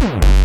Hmm.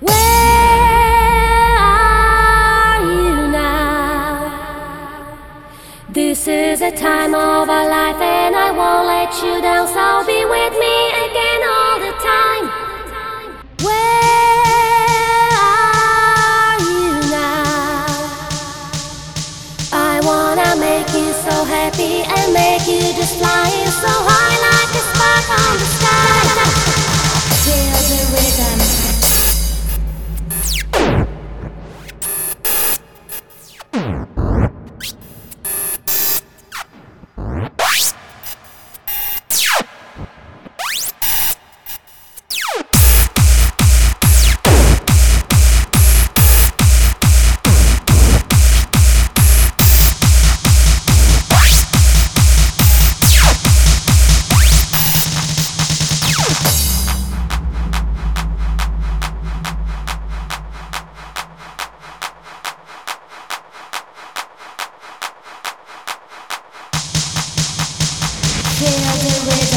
Where are you now? This is a time of our life, and I won't let you down. So be with me again Feel the.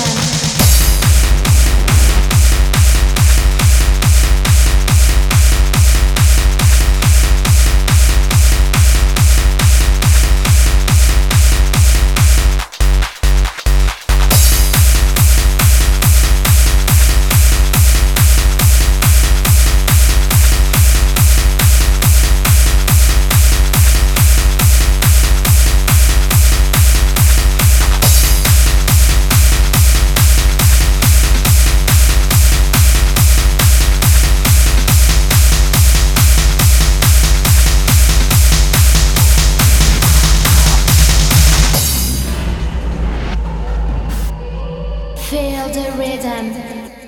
Rhythm.